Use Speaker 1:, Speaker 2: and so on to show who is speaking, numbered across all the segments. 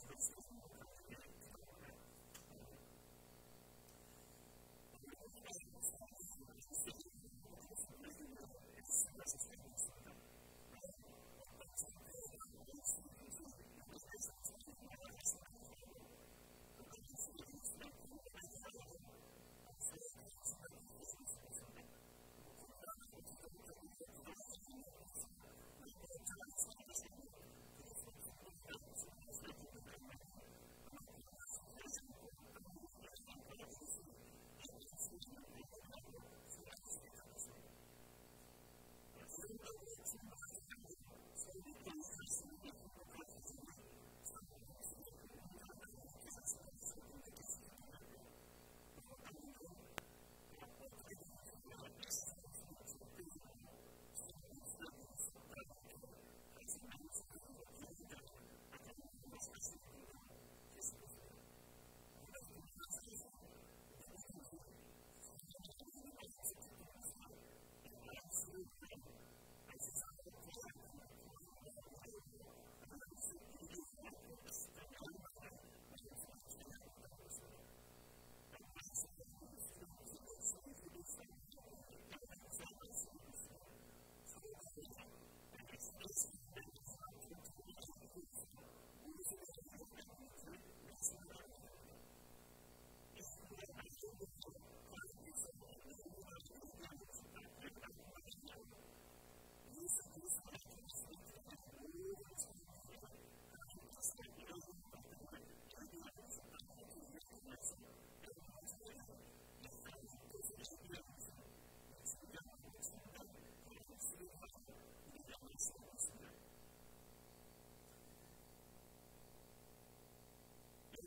Speaker 1: hospitals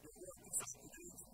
Speaker 1: qui, de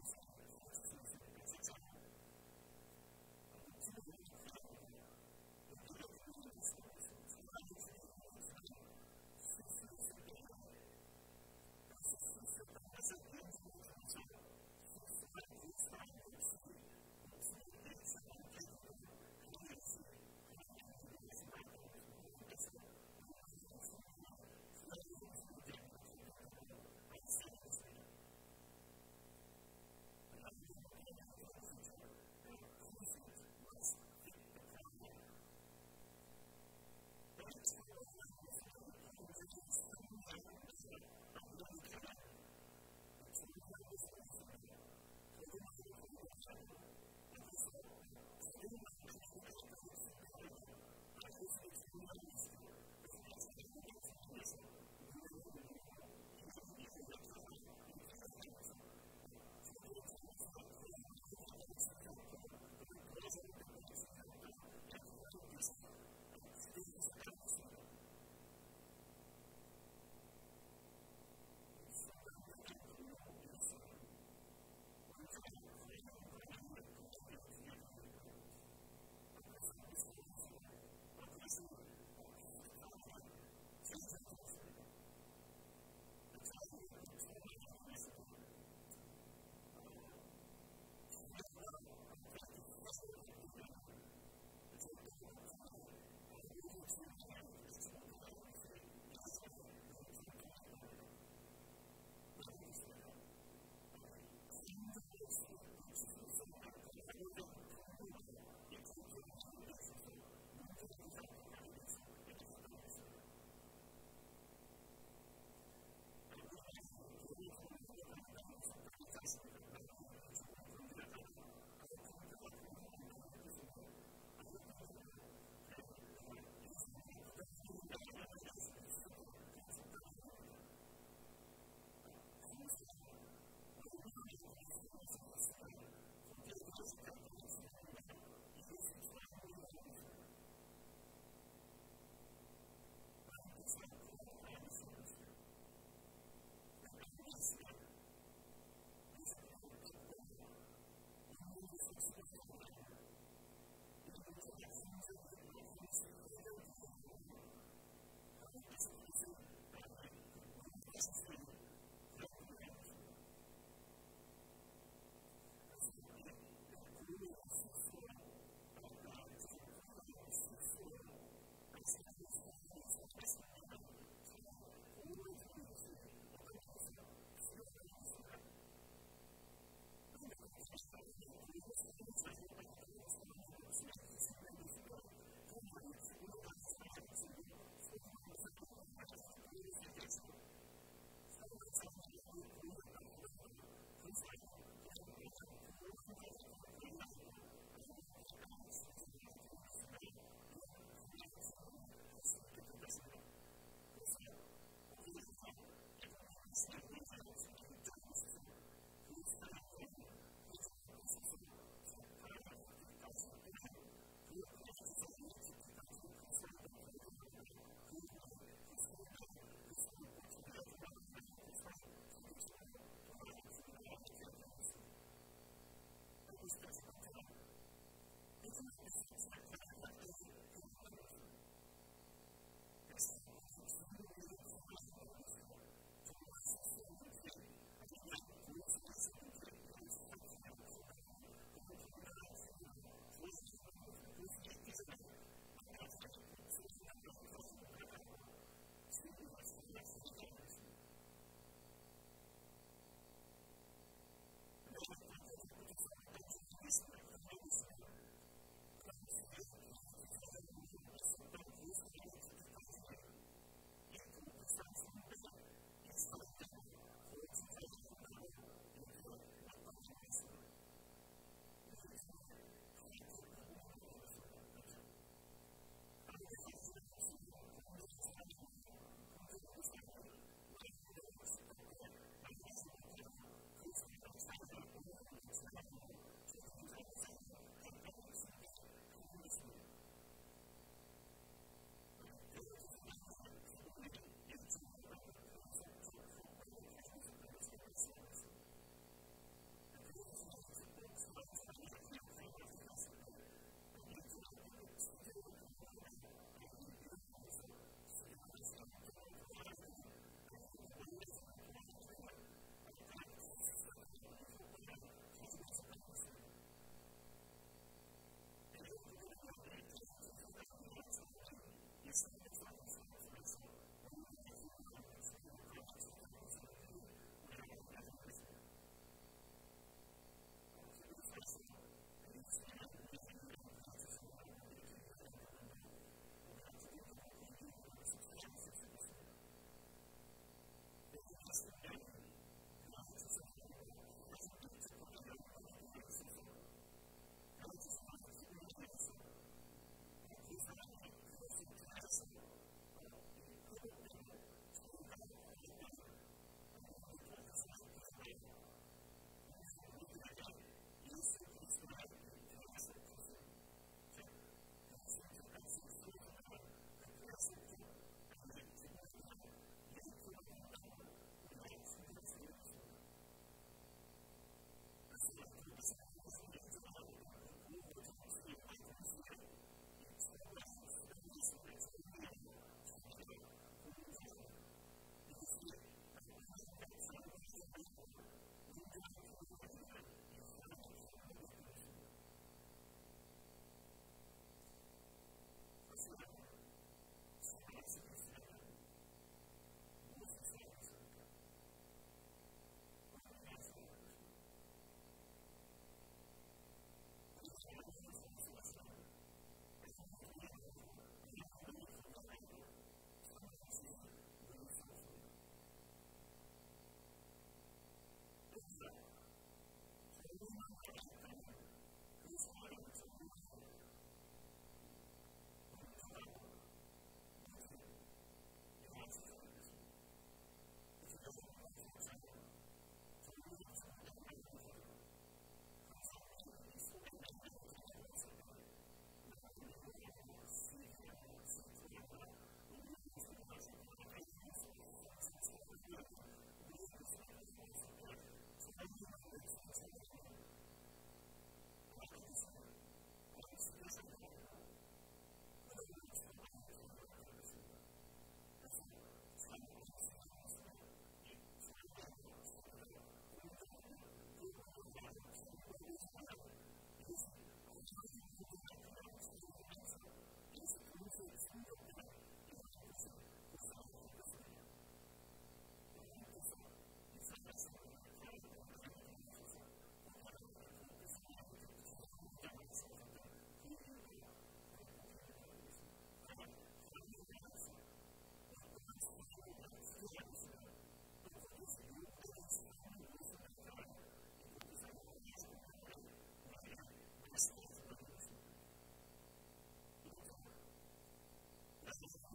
Speaker 1: talk about.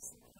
Speaker 1: Christ.